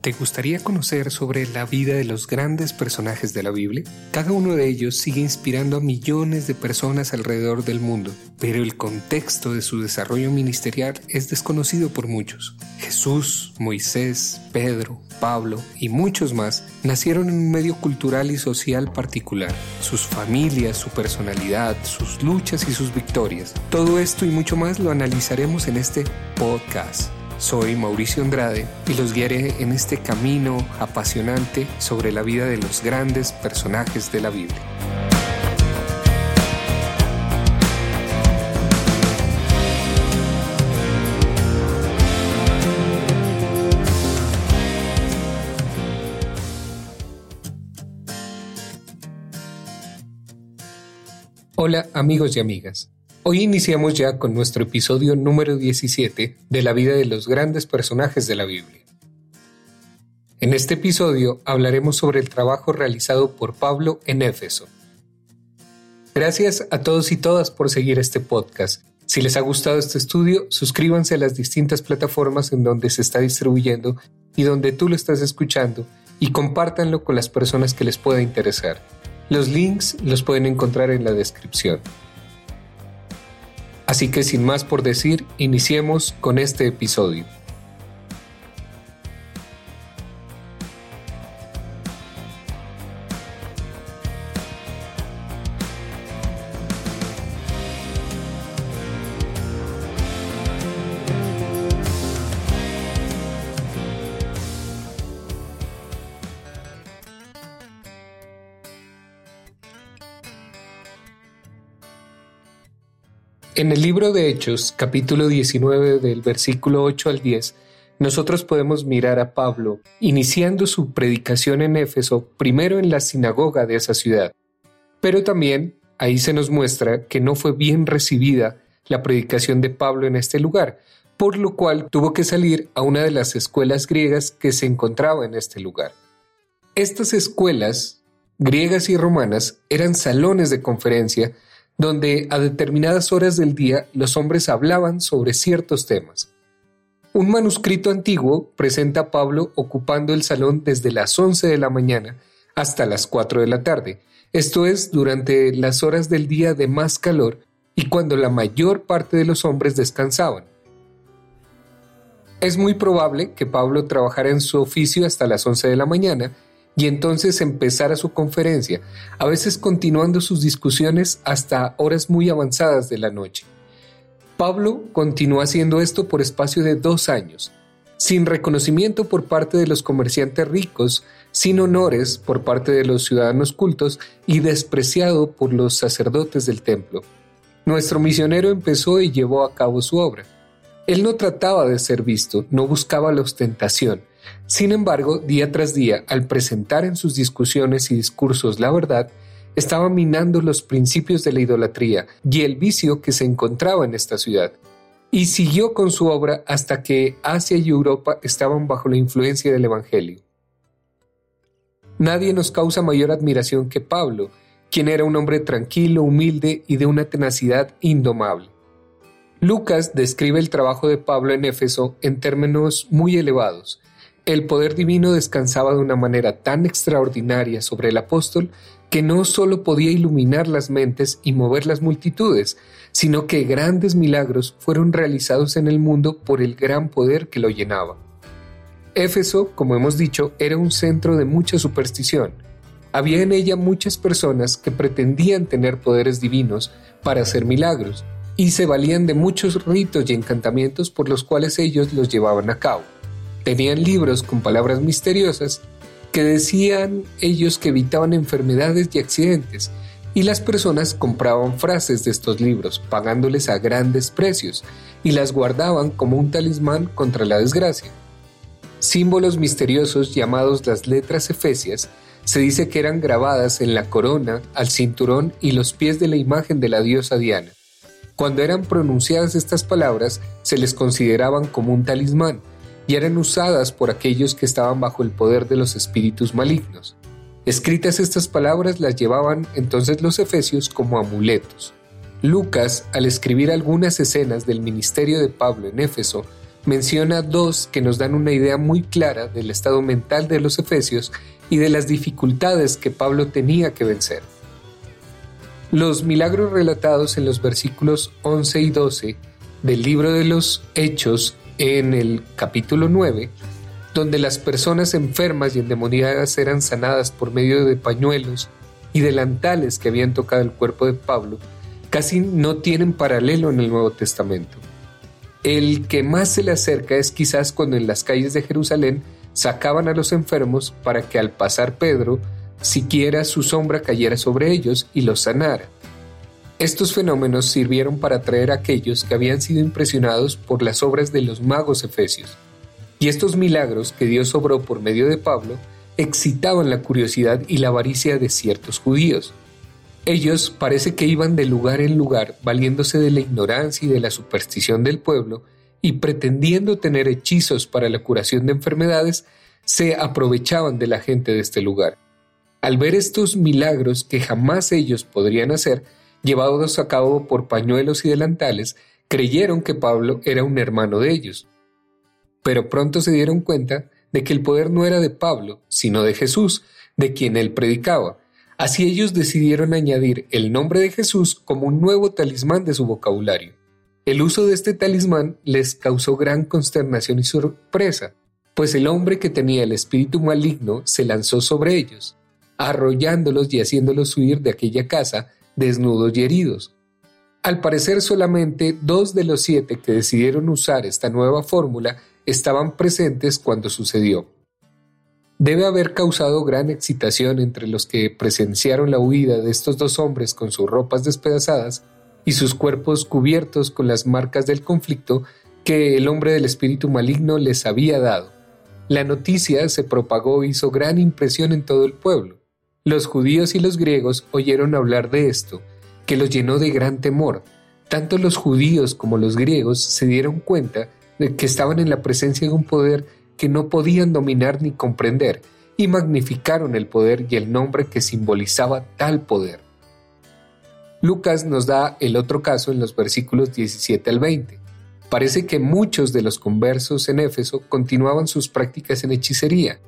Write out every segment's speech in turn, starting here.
¿Te gustaría conocer sobre la vida de los grandes personajes de la Biblia? Cada uno de ellos sigue inspirando a millones de personas alrededor del mundo, pero el contexto de su desarrollo ministerial es desconocido por muchos. Jesús, Moisés, Pedro, Pablo y muchos más nacieron en un medio cultural y social particular. Sus familias, su personalidad, sus luchas y sus victorias. Todo esto y mucho más lo analizaremos en este podcast. Soy Mauricio Andrade y los guiaré en este camino apasionante sobre la vida de los grandes personajes de la Biblia. Hola amigos y amigas. Hoy iniciamos ya con nuestro episodio número 17 de la vida de los grandes personajes de la Biblia. En este episodio hablaremos sobre el trabajo realizado por Pablo en Éfeso. Gracias a todos y todas por seguir este podcast. Si les ha gustado este estudio, suscríbanse a las distintas plataformas en donde se está distribuyendo y donde tú lo estás escuchando y compártanlo con las personas que les pueda interesar. Los links los pueden encontrar en la descripción. Así que sin más por decir, iniciemos con este episodio. En el libro de Hechos, capítulo 19 del versículo 8 al 10, nosotros podemos mirar a Pablo iniciando su predicación en Éfeso primero en la sinagoga de esa ciudad. Pero también ahí se nos muestra que no fue bien recibida la predicación de Pablo en este lugar, por lo cual tuvo que salir a una de las escuelas griegas que se encontraba en este lugar. Estas escuelas, griegas y romanas, eran salones de conferencia donde a determinadas horas del día los hombres hablaban sobre ciertos temas. Un manuscrito antiguo presenta a Pablo ocupando el salón desde las 11 de la mañana hasta las 4 de la tarde, esto es, durante las horas del día de más calor y cuando la mayor parte de los hombres descansaban. Es muy probable que Pablo trabajara en su oficio hasta las 11 de la mañana y entonces empezara su conferencia, a veces continuando sus discusiones hasta horas muy avanzadas de la noche. Pablo continuó haciendo esto por espacio de dos años, sin reconocimiento por parte de los comerciantes ricos, sin honores por parte de los ciudadanos cultos y despreciado por los sacerdotes del templo. Nuestro misionero empezó y llevó a cabo su obra. Él no trataba de ser visto, no buscaba la ostentación, sin embargo, día tras día, al presentar en sus discusiones y discursos la verdad, estaba minando los principios de la idolatría y el vicio que se encontraba en esta ciudad. Y siguió con su obra hasta que Asia y Europa estaban bajo la influencia del Evangelio. Nadie nos causa mayor admiración que Pablo, quien era un hombre tranquilo, humilde y de una tenacidad indomable. Lucas describe el trabajo de Pablo en Éfeso en términos muy elevados, el poder divino descansaba de una manera tan extraordinaria sobre el apóstol que no sólo podía iluminar las mentes y mover las multitudes, sino que grandes milagros fueron realizados en el mundo por el gran poder que lo llenaba. Éfeso, como hemos dicho, era un centro de mucha superstición. Había en ella muchas personas que pretendían tener poderes divinos para hacer milagros, y se valían de muchos ritos y encantamientos por los cuales ellos los llevaban a cabo. Tenían libros con palabras misteriosas que decían ellos que evitaban enfermedades y accidentes, y las personas compraban frases de estos libros, pagándoles a grandes precios, y las guardaban como un talismán contra la desgracia. Símbolos misteriosos llamados las letras efesias se dice que eran grabadas en la corona, al cinturón y los pies de la imagen de la diosa Diana. Cuando eran pronunciadas estas palabras, se les consideraban como un talismán, y eran usadas por aquellos que estaban bajo el poder de los espíritus malignos. Escritas estas palabras las llevaban entonces los efesios como amuletos. Lucas, al escribir algunas escenas del ministerio de Pablo en Éfeso, menciona dos que nos dan una idea muy clara del estado mental de los efesios y de las dificultades que Pablo tenía que vencer. Los milagros relatados en los versículos 11 y 12 del libro de los Hechos en el capítulo 9, donde las personas enfermas y endemoniadas eran sanadas por medio de pañuelos y delantales que habían tocado el cuerpo de Pablo, casi no tienen paralelo en el Nuevo Testamento. El que más se le acerca es quizás cuando en las calles de Jerusalén sacaban a los enfermos para que al pasar Pedro, siquiera su sombra cayera sobre ellos y los sanara. Estos fenómenos sirvieron para atraer a aquellos que habían sido impresionados por las obras de los magos efesios. Y estos milagros que Dios obró por medio de Pablo excitaban la curiosidad y la avaricia de ciertos judíos. Ellos parece que iban de lugar en lugar, valiéndose de la ignorancia y de la superstición del pueblo, y pretendiendo tener hechizos para la curación de enfermedades, se aprovechaban de la gente de este lugar. Al ver estos milagros que jamás ellos podrían hacer, llevados a cabo por pañuelos y delantales, creyeron que Pablo era un hermano de ellos. Pero pronto se dieron cuenta de que el poder no era de Pablo, sino de Jesús, de quien él predicaba, Así ellos decidieron añadir el nombre de Jesús como un nuevo talismán de su vocabulario. El uso de este talismán les causó gran consternación y sorpresa, pues el hombre que tenía el espíritu maligno se lanzó sobre ellos, arrollándolos y haciéndolos huir de aquella casa desnudos y heridos. Al parecer solamente dos de los siete que decidieron usar esta nueva fórmula estaban presentes cuando sucedió debe haber causado gran excitación entre los que presenciaron la huida de estos dos hombres con sus ropas despedazadas y sus cuerpos cubiertos con las marcas del conflicto que el hombre del espíritu maligno les había dado. La noticia se propagó e hizo gran impresión en todo el pueblo. Los judíos y los griegos oyeron hablar de esto, que los llenó de gran temor. Tanto los judíos como los griegos se dieron cuenta de que estaban en la presencia de un poder que no podían dominar ni comprender, y magnificaron el poder y el nombre que simbolizaba tal poder. Lucas nos da el otro caso en los versículos 17 al 20. Parece que muchos de los conversos en Éfeso continuaban sus prácticas en hechicería,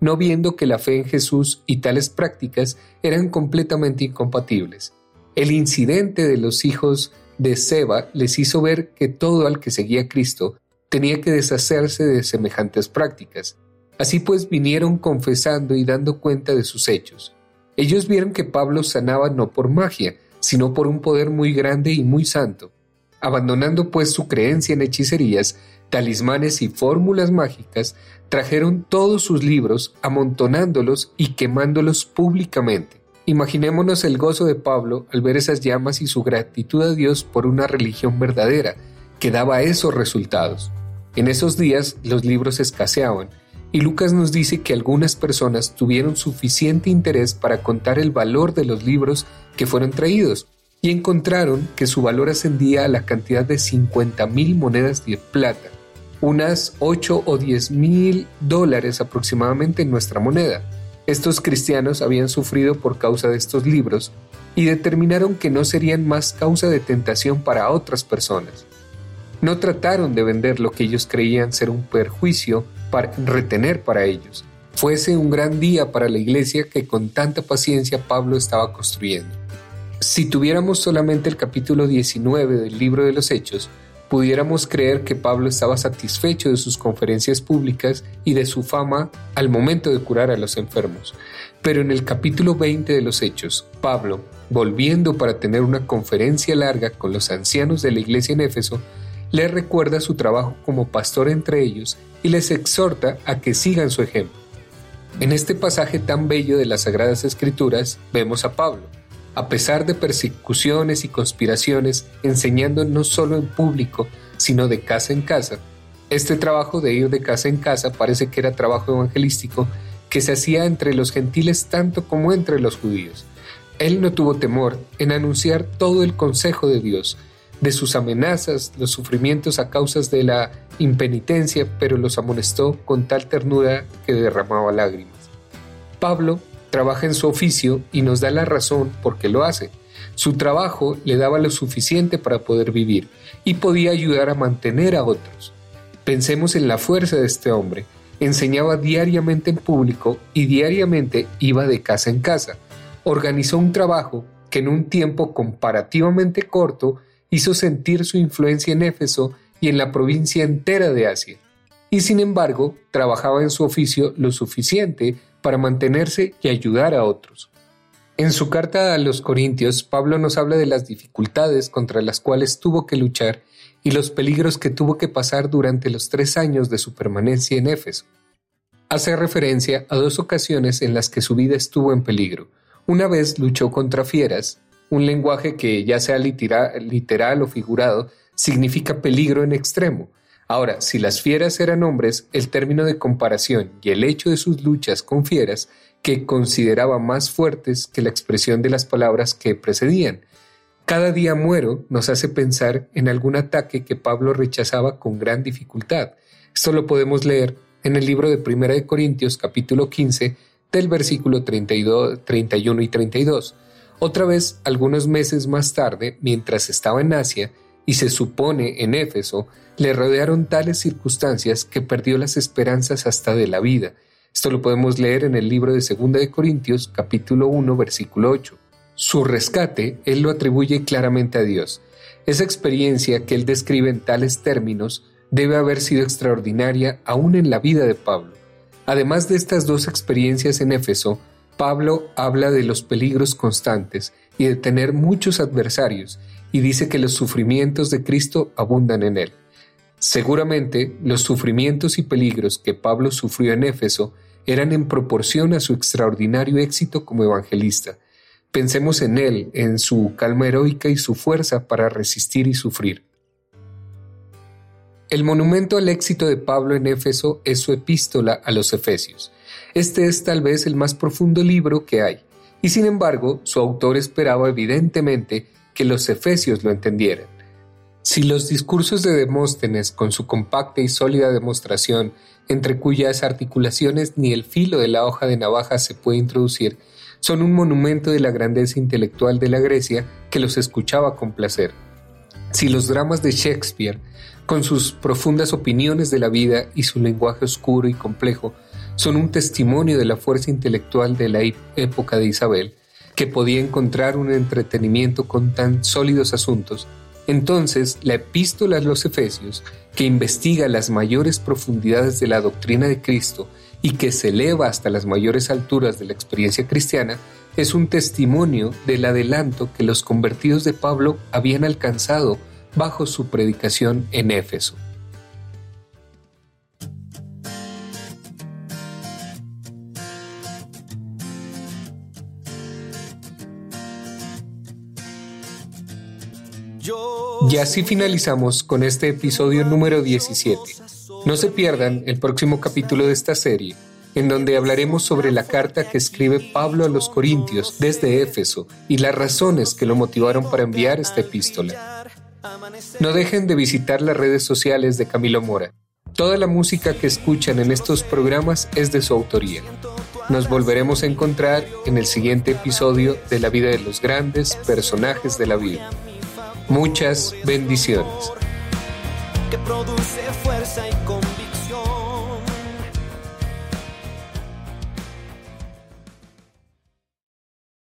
no viendo que la fe en Jesús y tales prácticas eran completamente incompatibles. El incidente de los hijos de Seba les hizo ver que todo al que seguía a Cristo tenía que deshacerse de semejantes prácticas. Así pues vinieron confesando y dando cuenta de sus hechos. Ellos vieron que Pablo sanaba no por magia, sino por un poder muy grande y muy santo. Abandonando pues su creencia en hechicerías, talismanes y fórmulas mágicas, trajeron todos sus libros, amontonándolos y quemándolos públicamente. Imaginémonos el gozo de Pablo al ver esas llamas y su gratitud a Dios por una religión verdadera, que daba esos resultados. En esos días los libros escaseaban y Lucas nos dice que algunas personas tuvieron suficiente interés para contar el valor de los libros que fueron traídos y encontraron que su valor ascendía a la cantidad de 50 mil monedas de plata, unas 8 o 10 mil dólares aproximadamente en nuestra moneda. Estos cristianos habían sufrido por causa de estos libros y determinaron que no serían más causa de tentación para otras personas. No trataron de vender lo que ellos creían ser un perjuicio para retener para ellos. Fuese un gran día para la iglesia que con tanta paciencia Pablo estaba construyendo. Si tuviéramos solamente el capítulo 19 del libro de los Hechos, pudiéramos creer que Pablo estaba satisfecho de sus conferencias públicas y de su fama al momento de curar a los enfermos. Pero en el capítulo 20 de los Hechos, Pablo, volviendo para tener una conferencia larga con los ancianos de la iglesia en Éfeso, les recuerda su trabajo como pastor entre ellos y les exhorta a que sigan su ejemplo. En este pasaje tan bello de las Sagradas Escrituras vemos a Pablo, a pesar de persecuciones y conspiraciones, enseñando no solo en público, sino de casa en casa. Este trabajo de ir de casa en casa parece que era trabajo evangelístico que se hacía entre los gentiles tanto como entre los judíos. Él no tuvo temor en anunciar todo el consejo de Dios, de sus amenazas, los sufrimientos a causas de la impenitencia, pero los amonestó con tal ternura que derramaba lágrimas. Pablo trabaja en su oficio y nos da la razón por qué lo hace. Su trabajo le daba lo suficiente para poder vivir y podía ayudar a mantener a otros. Pensemos en la fuerza de este hombre. Enseñaba diariamente en público y diariamente iba de casa en casa. Organizó un trabajo que en un tiempo comparativamente corto hizo sentir su influencia en Éfeso y en la provincia entera de Asia. Y sin embargo, trabajaba en su oficio lo suficiente para mantenerse y ayudar a otros. En su carta a los Corintios, Pablo nos habla de las dificultades contra las cuales tuvo que luchar y los peligros que tuvo que pasar durante los tres años de su permanencia en Éfeso. Hace referencia a dos ocasiones en las que su vida estuvo en peligro. Una vez luchó contra fieras, un lenguaje que, ya sea literal o figurado, significa peligro en extremo. Ahora, si las fieras eran hombres, el término de comparación y el hecho de sus luchas con fieras, que consideraba más fuertes que la expresión de las palabras que precedían. Cada día muero nos hace pensar en algún ataque que Pablo rechazaba con gran dificultad. Esto lo podemos leer en el libro de 1 de Corintios capítulo 15 del versículo 32, 31 y 32. Otra vez, algunos meses más tarde, mientras estaba en Asia, y se supone en Éfeso, le rodearon tales circunstancias que perdió las esperanzas hasta de la vida. Esto lo podemos leer en el libro de 2 de Corintios, capítulo 1, versículo 8. Su rescate él lo atribuye claramente a Dios. Esa experiencia que él describe en tales términos debe haber sido extraordinaria aún en la vida de Pablo. Además de estas dos experiencias en Éfeso, Pablo habla de los peligros constantes y de tener muchos adversarios, y dice que los sufrimientos de Cristo abundan en él. Seguramente los sufrimientos y peligros que Pablo sufrió en Éfeso eran en proporción a su extraordinario éxito como evangelista. Pensemos en él, en su calma heroica y su fuerza para resistir y sufrir. El monumento al éxito de Pablo en Éfeso es su epístola a los Efesios. Este es tal vez el más profundo libro que hay, y sin embargo su autor esperaba evidentemente que los efesios lo entendieran. Si los discursos de Demóstenes, con su compacta y sólida demostración, entre cuyas articulaciones ni el filo de la hoja de navaja se puede introducir, son un monumento de la grandeza intelectual de la Grecia que los escuchaba con placer. Si los dramas de Shakespeare, con sus profundas opiniones de la vida y su lenguaje oscuro y complejo, son un testimonio de la fuerza intelectual de la época de Isabel, que podía encontrar un entretenimiento con tan sólidos asuntos, entonces la epístola a los Efesios, que investiga las mayores profundidades de la doctrina de Cristo y que se eleva hasta las mayores alturas de la experiencia cristiana, es un testimonio del adelanto que los convertidos de Pablo habían alcanzado bajo su predicación en Éfeso. Y así finalizamos con este episodio número 17. No se pierdan el próximo capítulo de esta serie, en donde hablaremos sobre la carta que escribe Pablo a los Corintios desde Éfeso y las razones que lo motivaron para enviar esta epístola. No dejen de visitar las redes sociales de Camilo Mora. Toda la música que escuchan en estos programas es de su autoría. Nos volveremos a encontrar en el siguiente episodio de la vida de los grandes personajes de la vida. Muchas bendiciones.